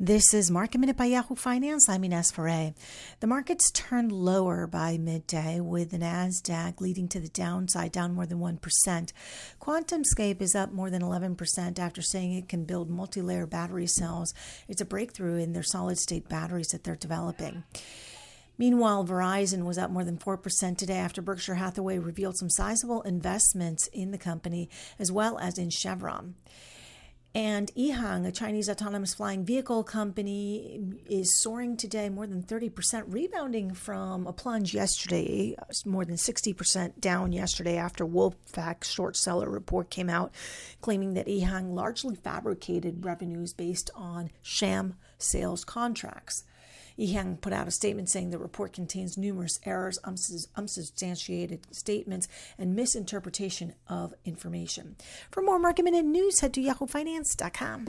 This is Market Minute by Yahoo Finance. I'm Ines Ferre. The markets turned lower by midday with the Nasdaq leading to the downside, down more than 1%. QuantumScape is up more than 11% after saying it can build multi-layer battery cells. It's a breakthrough in their solid-state batteries that they're developing. Meanwhile, Verizon was up more than 4% today after Berkshire Hathaway revealed some sizable investments in the company as well as in Chevron. And EHang, a Chinese autonomous flying vehicle company, is soaring today more than 30%, rebounding from a plunge yesterday, more than 60% down yesterday after Wolfpack short seller report came out, claiming that EHang largely fabricated revenues based on sham sales contracts. EHang put out a statement saying the report contains numerous errors, unsubstantiated statements, and misinterpretation of information. For more market minute news, head to yahoofinance.com.